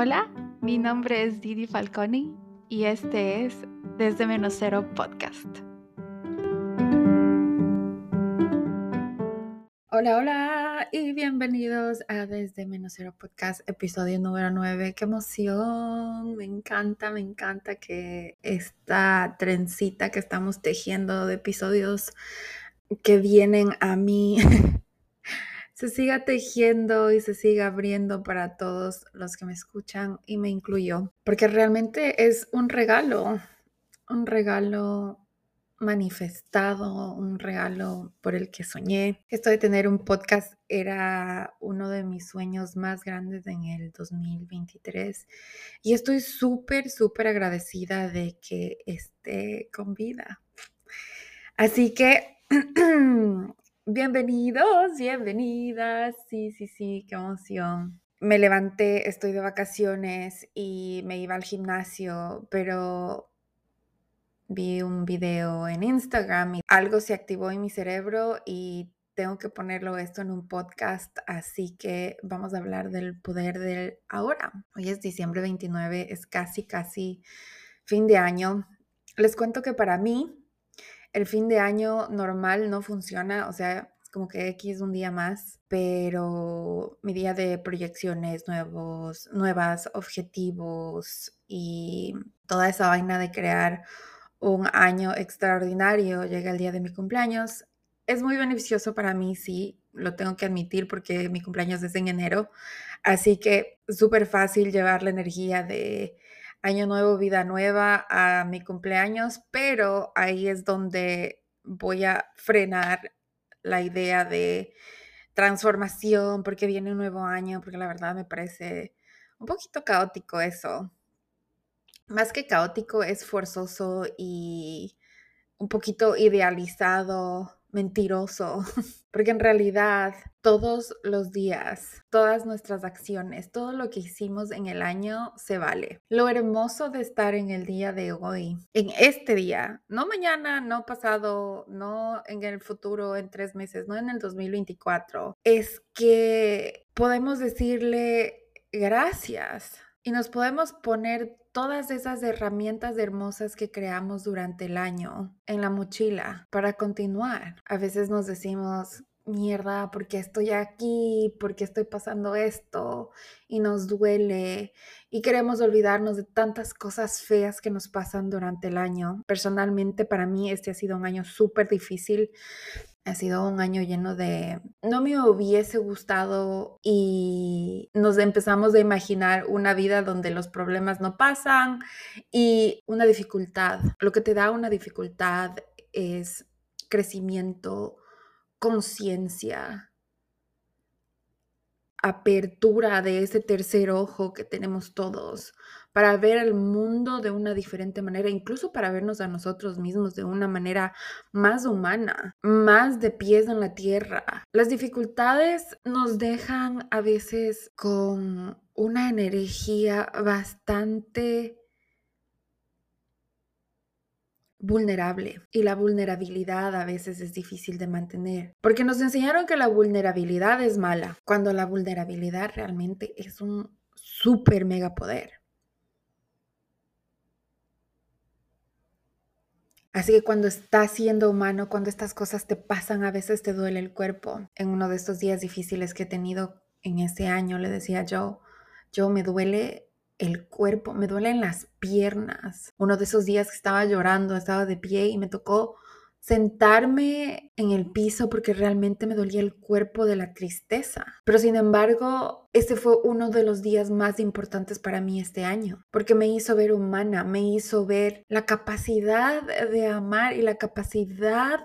Hola, mi nombre es Didi Falconi y este es Desde Menos Cero Podcast. Hola, hola y bienvenidos a Desde Menos Cero Podcast, episodio número 9. ¡Qué emoción! Me encanta, me encanta que esta trencita que estamos tejiendo de episodios que vienen a mí se siga tejiendo y se siga abriendo para todos los que me escuchan y me incluyo, porque realmente es un regalo, un regalo manifestado, un regalo por el que soñé. Esto de tener un podcast era uno de mis sueños más grandes en el 2023 y estoy súper, súper agradecida de que esté con vida. Así que Bienvenidos, bienvenidas. Sí, sí, sí, qué emoción. Me levanté, estoy de vacaciones y me iba al gimnasio, pero vi un video en Instagram y algo se activó en mi cerebro y tengo que ponerlo esto en un podcast, así que vamos a hablar del poder del ahora. Hoy es diciembre 29, es casi, casi fin de año. Les cuento que para mí el fin de año normal no funciona, o sea, como que X un día más, pero mi día de proyecciones nuevos, nuevas, objetivos y toda esa vaina de crear un año extraordinario llega el día de mi cumpleaños. Es muy beneficioso para mí, sí, lo tengo que admitir porque mi cumpleaños es en enero, así que súper fácil llevar la energía de año nuevo, vida nueva a mi cumpleaños, pero ahí es donde voy a frenar la idea de transformación porque viene un nuevo año, porque la verdad me parece un poquito caótico eso. Más que caótico, es forzoso y un poquito idealizado mentiroso, porque en realidad todos los días, todas nuestras acciones, todo lo que hicimos en el año se vale. Lo hermoso de estar en el día de hoy, en este día, no mañana, no pasado, no en el futuro, en tres meses, no en el 2024, es que podemos decirle gracias y nos podemos poner todas esas herramientas hermosas que creamos durante el año en la mochila para continuar. A veces nos decimos, mierda, ¿por qué estoy aquí? ¿Por qué estoy pasando esto? Y nos duele y queremos olvidarnos de tantas cosas feas que nos pasan durante el año. Personalmente, para mí, este ha sido un año súper difícil. Ha sido un año lleno de... No me hubiese gustado y nos empezamos a imaginar una vida donde los problemas no pasan y una dificultad. Lo que te da una dificultad es crecimiento, conciencia, apertura de ese tercer ojo que tenemos todos para ver el mundo de una diferente manera, incluso para vernos a nosotros mismos de una manera más humana, más de pies en la tierra. Las dificultades nos dejan a veces con una energía bastante vulnerable y la vulnerabilidad a veces es difícil de mantener porque nos enseñaron que la vulnerabilidad es mala cuando la vulnerabilidad realmente es un super mega poder. Así que cuando estás siendo humano, cuando estas cosas te pasan, a veces te duele el cuerpo. En uno de estos días difíciles que he tenido en este año, le decía yo, yo me duele el cuerpo, me duelen las piernas. Uno de esos días que estaba llorando, estaba de pie y me tocó sentarme en el piso porque realmente me dolía el cuerpo de la tristeza. Pero sin embargo, ese fue uno de los días más importantes para mí este año, porque me hizo ver humana, me hizo ver la capacidad de amar y la capacidad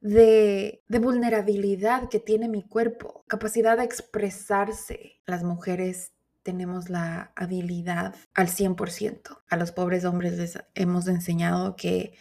de, de, vulnerabilidad que tiene mi cuerpo, capacidad de expresarse. Las mujeres tenemos la habilidad al 100%. A los pobres hombres les hemos enseñado que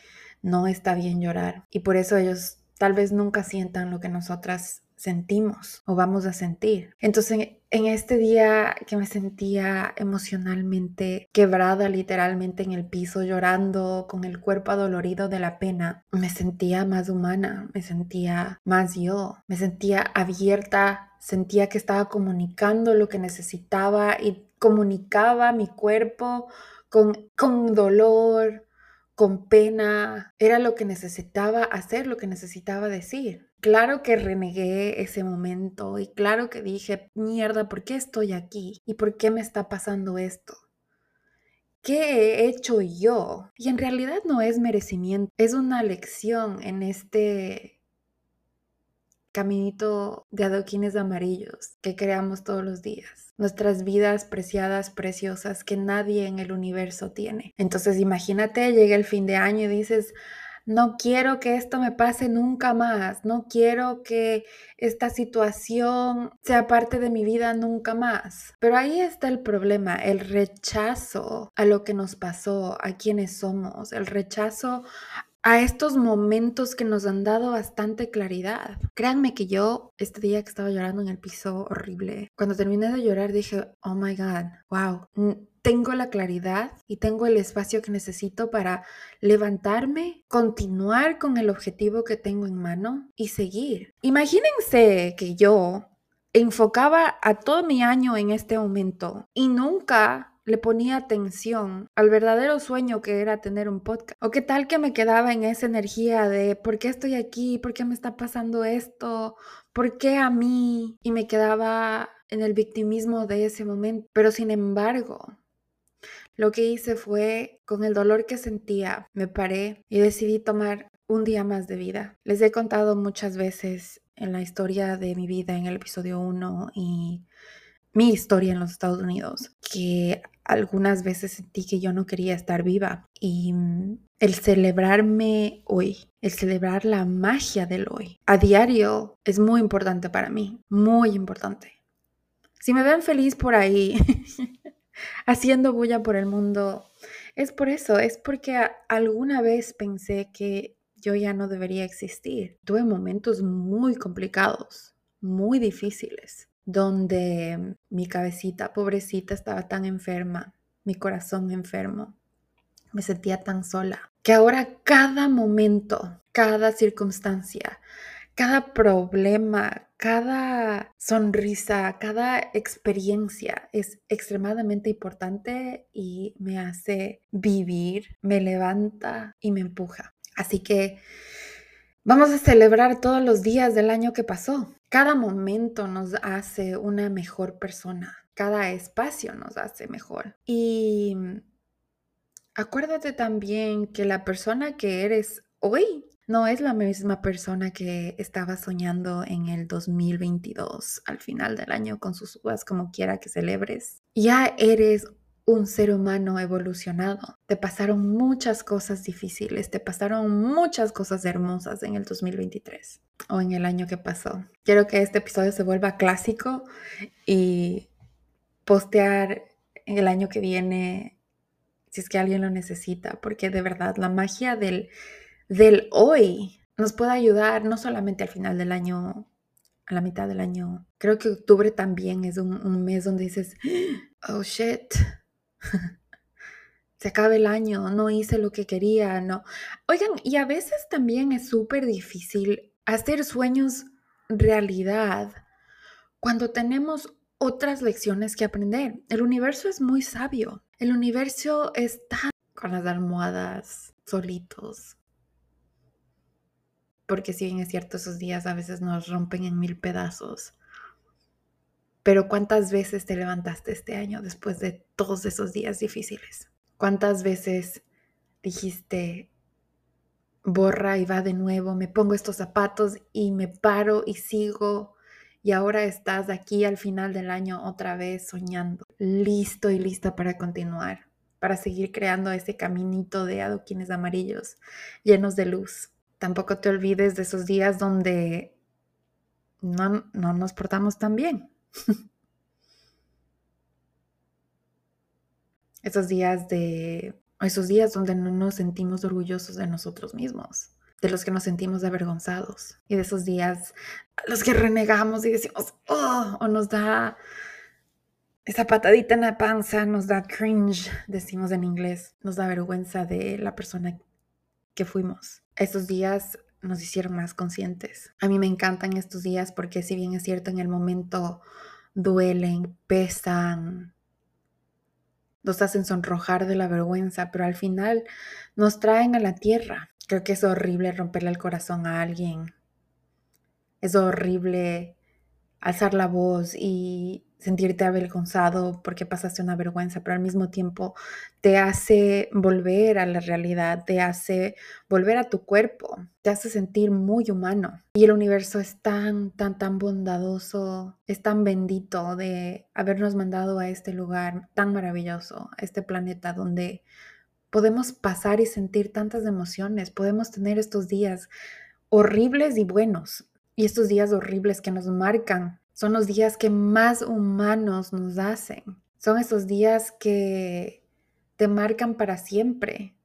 no está bien llorar y por eso ellos tal vez nunca sientan lo que nosotras sentimos o vamos a sentir. Entonces, en este día que me sentía emocionalmente quebrada literalmente en el piso, llorando con el cuerpo adolorido de la pena, me sentía más humana, me sentía más yo, me sentía abierta sentía que estaba comunicando lo que necesitaba y comunicaba mi cuerpo con, con dolor, con pena, era lo que necesitaba hacer, lo que necesitaba decir. Claro que renegué ese momento y claro que dije, mierda, ¿por qué estoy aquí? ¿Y por qué me está pasando esto? ¿Qué he hecho yo? Y en realidad no es merecimiento, es una lección en este caminito de adoquines amarillos que creamos todos los días. Nuestras vidas preciadas, preciosas, que nadie en el universo tiene. Entonces imagínate, llega el fin de año y dices, no quiero que esto me pase nunca más, no quiero que esta situación sea parte de mi vida nunca más. Pero ahí está el problema, el rechazo a lo que nos pasó, a quienes somos, el rechazo a estos momentos que nos han dado bastante claridad. Créanme que yo, este día que estaba llorando en el piso horrible, cuando terminé de llorar dije, oh my god, wow, tengo la claridad y tengo el espacio que necesito para levantarme, continuar con el objetivo que tengo en mano y seguir. Imagínense que yo enfocaba a todo mi año en este momento y nunca le ponía atención al verdadero sueño que era tener un podcast. O qué tal que me quedaba en esa energía de ¿por qué estoy aquí? ¿Por qué me está pasando esto? ¿Por qué a mí? Y me quedaba en el victimismo de ese momento. Pero sin embargo, lo que hice fue, con el dolor que sentía, me paré y decidí tomar un día más de vida. Les he contado muchas veces en la historia de mi vida en el episodio 1 y mi historia en los Estados Unidos, que algunas veces sentí que yo no quería estar viva y mm, el celebrarme hoy, el celebrar la magia del hoy a diario es muy importante para mí, muy importante. Si me ven feliz por ahí, haciendo bulla por el mundo, es por eso, es porque alguna vez pensé que yo ya no debería existir. Tuve momentos muy complicados, muy difíciles donde mi cabecita, pobrecita, estaba tan enferma, mi corazón enfermo, me sentía tan sola, que ahora cada momento, cada circunstancia, cada problema, cada sonrisa, cada experiencia es extremadamente importante y me hace vivir, me levanta y me empuja. Así que vamos a celebrar todos los días del año que pasó. Cada momento nos hace una mejor persona. Cada espacio nos hace mejor. Y acuérdate también que la persona que eres hoy no es la misma persona que estaba soñando en el 2022, al final del año, con sus uvas, como quiera que celebres. Ya eres un ser humano evolucionado. Te pasaron muchas cosas difíciles, te pasaron muchas cosas hermosas en el 2023 o en el año que pasó. Quiero que este episodio se vuelva clásico y postear en el año que viene si es que alguien lo necesita, porque de verdad la magia del, del hoy nos puede ayudar no solamente al final del año, a la mitad del año. Creo que octubre también es un, un mes donde dices, oh shit, se acaba el año, no hice lo que quería, no. Oigan, y a veces también es súper difícil hacer sueños realidad cuando tenemos otras lecciones que aprender. El universo es muy sabio. El universo está con las almohadas solitos. Porque si bien es cierto, esos días a veces nos rompen en mil pedazos. Pero ¿cuántas veces te levantaste este año después de todos esos días difíciles? ¿Cuántas veces dijiste, borra y va de nuevo, me pongo estos zapatos y me paro y sigo? Y ahora estás aquí al final del año otra vez soñando, listo y lista para continuar, para seguir creando ese caminito de adoquines amarillos llenos de luz. Tampoco te olvides de esos días donde no, no nos portamos tan bien esos días de, esos días donde no nos sentimos orgullosos de nosotros mismos, de los que nos sentimos avergonzados y de esos días los que renegamos y decimos, oh, o nos da esa patadita en la panza, nos da cringe, decimos en inglés, nos da vergüenza de la persona que fuimos. Esos días nos hicieron más conscientes. A mí me encantan estos días porque si bien es cierto en el momento duelen, pesan, nos hacen sonrojar de la vergüenza, pero al final nos traen a la tierra. Creo que es horrible romperle el corazón a alguien. Es horrible alzar la voz y sentirte avergonzado porque pasaste una vergüenza, pero al mismo tiempo te hace volver a la realidad, te hace volver a tu cuerpo, te hace sentir muy humano. Y el universo es tan, tan, tan bondadoso, es tan bendito de habernos mandado a este lugar tan maravilloso, a este planeta donde podemos pasar y sentir tantas emociones, podemos tener estos días horribles y buenos. Y estos días horribles que nos marcan son los días que más humanos nos hacen. Son esos días que te marcan para siempre.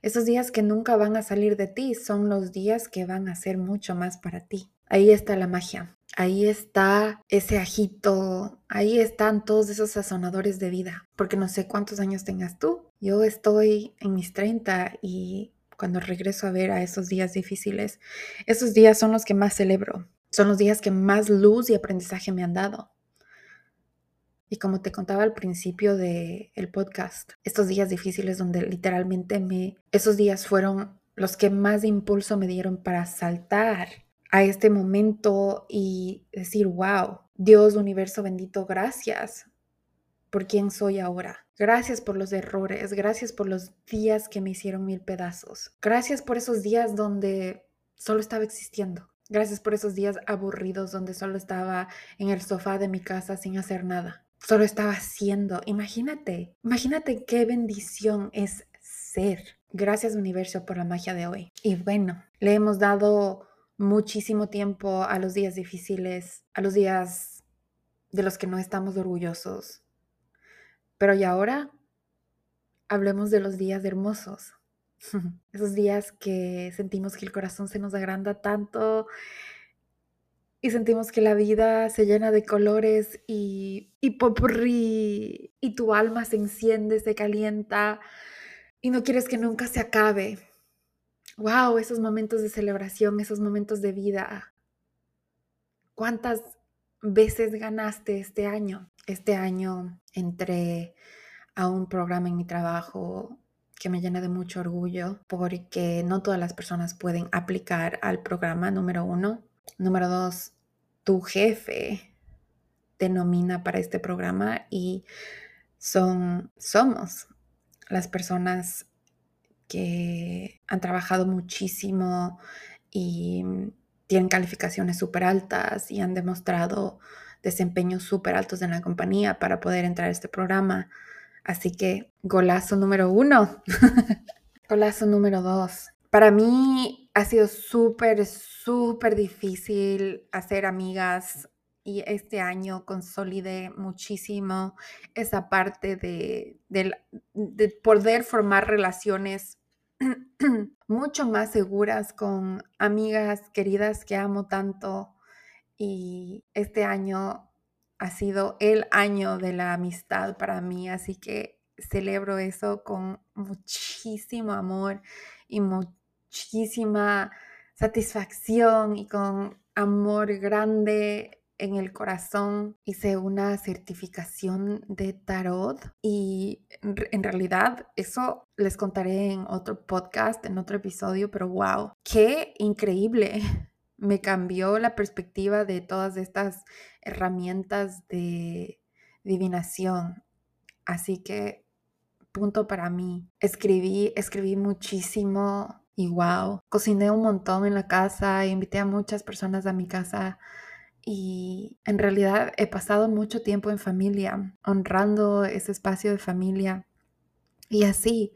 Esos días que nunca van a salir de ti son los días que van a ser mucho más para ti. Ahí está la magia. Ahí está ese ajito. Ahí están todos esos sazonadores de vida. Porque no sé cuántos años tengas tú. Yo estoy en mis 30 y cuando regreso a ver a esos días difíciles, esos días son los que más celebro. Son los días que más luz y aprendizaje me han dado. Y como te contaba al principio del el podcast, estos días difíciles donde literalmente me, esos días fueron los que más impulso me dieron para saltar a este momento y decir, wow, Dios, universo bendito, gracias por quien soy ahora. Gracias por los errores, gracias por los días que me hicieron mil pedazos. Gracias por esos días donde solo estaba existiendo. Gracias por esos días aburridos donde solo estaba en el sofá de mi casa sin hacer nada. Solo estaba haciendo. Imagínate, imagínate qué bendición es ser. Gracias universo por la magia de hoy. Y bueno, le hemos dado muchísimo tiempo a los días difíciles, a los días de los que no estamos orgullosos. Pero y ahora hablemos de los días hermosos, Esos días que sentimos que el corazón se nos agranda tanto y sentimos que la vida se llena de colores y, y y tu alma se enciende, se calienta y no quieres que nunca se acabe. Wow, esos momentos de celebración, esos momentos de vida. ¿Cuántas veces ganaste este año? Este año entré a un programa en mi trabajo que me llena de mucho orgullo porque no todas las personas pueden aplicar al programa, número uno. Número dos, tu jefe te nomina para este programa y son, somos las personas que han trabajado muchísimo y tienen calificaciones súper altas y han demostrado desempeños súper altos en la compañía para poder entrar a este programa. Así que golazo número uno. golazo número dos. Para mí ha sido súper, súper difícil hacer amigas y este año consolidé muchísimo esa parte de, de poder formar relaciones mucho más seguras con amigas queridas que amo tanto. Y este año ha sido el año de la amistad para mí, así que celebro eso con muchísimo amor y muchísima satisfacción y con amor grande en el corazón. Hice una certificación de tarot y en realidad eso les contaré en otro podcast, en otro episodio, pero wow, qué increíble me cambió la perspectiva de todas estas herramientas de divinación. Así que, punto para mí. Escribí, escribí muchísimo y wow, cociné un montón en la casa, invité a muchas personas a mi casa y en realidad he pasado mucho tiempo en familia, honrando ese espacio de familia. Y así,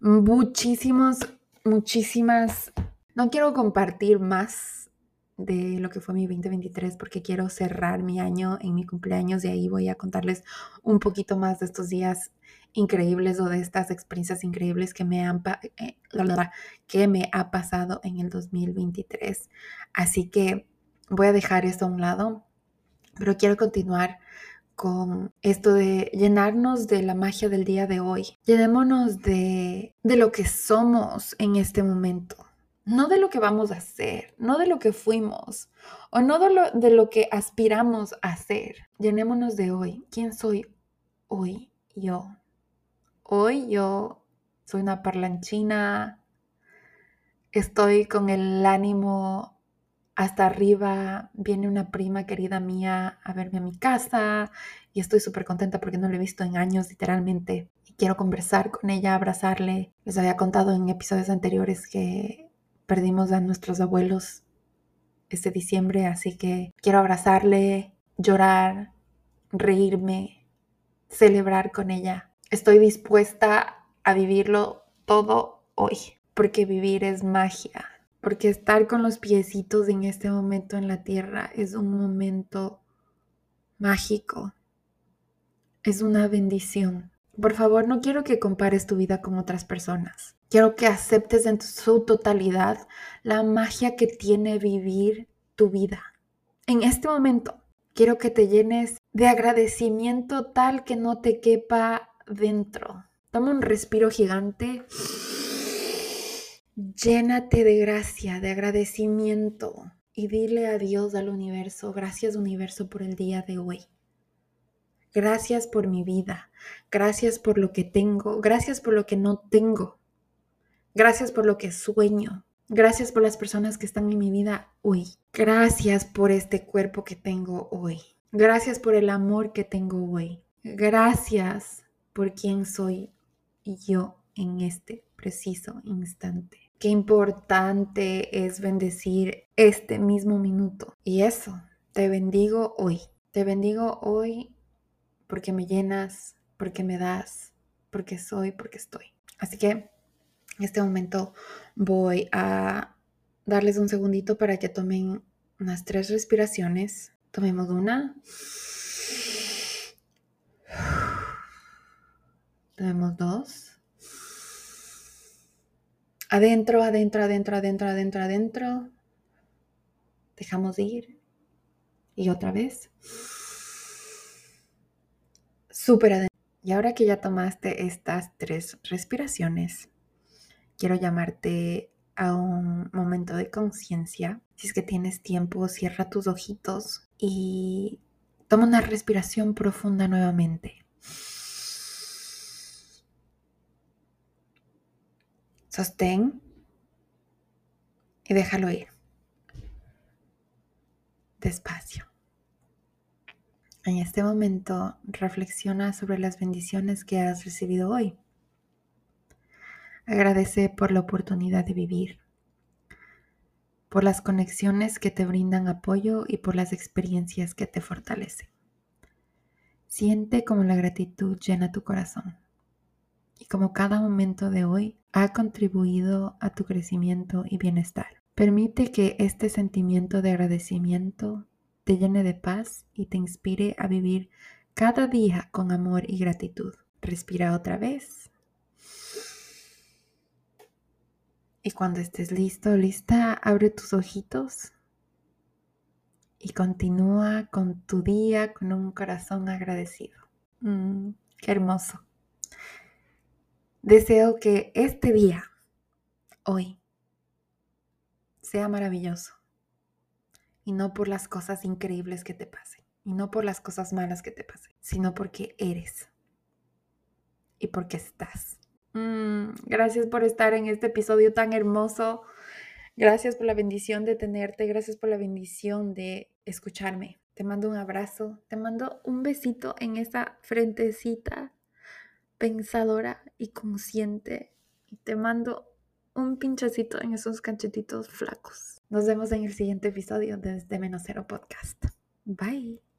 muchísimos, muchísimas, no quiero compartir más de lo que fue mi 2023 porque quiero cerrar mi año en mi cumpleaños y ahí voy a contarles un poquito más de estos días increíbles o de estas experiencias increíbles que me han eh, que me ha pasado en el 2023. Así que voy a dejar esto a un lado, pero quiero continuar con esto de llenarnos de la magia del día de hoy. Llenémonos de, de lo que somos en este momento no de lo que vamos a hacer, no de lo que fuimos o no de lo, de lo que aspiramos a hacer. Llenémonos de hoy. ¿Quién soy hoy yo? hoy yo soy una parlanchina, estoy con el ánimo hasta arriba, viene una prima querida mía a verme a mi casa y estoy súper contenta porque no la he visto en años literalmente. Y quiero conversar con ella, abrazarle. Les había contado en episodios anteriores que perdimos a nuestros abuelos este diciembre, así que quiero abrazarle, llorar, reírme, celebrar con ella. Estoy dispuesta a vivirlo todo hoy, porque vivir es magia, porque estar con los piecitos en este momento en la tierra es un momento mágico, es una bendición. Por favor, no quiero que compares tu vida con otras personas. Quiero que aceptes en su totalidad la magia que tiene vivir tu vida. En este momento, quiero que te llenes de agradecimiento tal que no te quepa dentro. Toma un respiro gigante. Llénate de gracia, de agradecimiento y dile adiós al universo. Gracias universo por el día de hoy. Gracias por mi vida. Gracias por lo que tengo. Gracias por lo que no tengo. Gracias por lo que sueño. Gracias por las personas que están en mi vida hoy. Gracias por este cuerpo que tengo hoy. Gracias por el amor que tengo hoy. Gracias por quien soy yo en este preciso instante. Qué importante es bendecir este mismo minuto. Y eso, te bendigo hoy. Te bendigo hoy porque me llenas, porque me das, porque soy, porque estoy. Así que en este momento voy a darles un segundito para que tomen unas tres respiraciones. Tomemos una. Tomemos dos. Adentro, adentro, adentro, adentro, adentro, adentro. Dejamos ir. Y otra vez súper adentro. Y ahora que ya tomaste estas tres respiraciones, quiero llamarte a un momento de conciencia. Si es que tienes tiempo, cierra tus ojitos y toma una respiración profunda nuevamente. Sostén y déjalo ir. Despacio. En este momento reflexiona sobre las bendiciones que has recibido hoy. Agradece por la oportunidad de vivir, por las conexiones que te brindan apoyo y por las experiencias que te fortalecen. Siente como la gratitud llena tu corazón y como cada momento de hoy ha contribuido a tu crecimiento y bienestar. Permite que este sentimiento de agradecimiento te llene de paz y te inspire a vivir cada día con amor y gratitud. Respira otra vez. Y cuando estés listo, lista, abre tus ojitos y continúa con tu día con un corazón agradecido. Mm, qué hermoso. Deseo que este día, hoy, sea maravilloso y no por las cosas increíbles que te pasen, y no por las cosas malas que te pasen, sino porque eres y porque estás. Mm, gracias por estar en este episodio tan hermoso. Gracias por la bendición de tenerte, gracias por la bendición de escucharme. Te mando un abrazo, te mando un besito en esa frentecita pensadora y consciente. Y te mando un pinchacito en esos cachetitos flacos. Nos vemos en el siguiente episodio de Desde Menos Cero Podcast. Bye.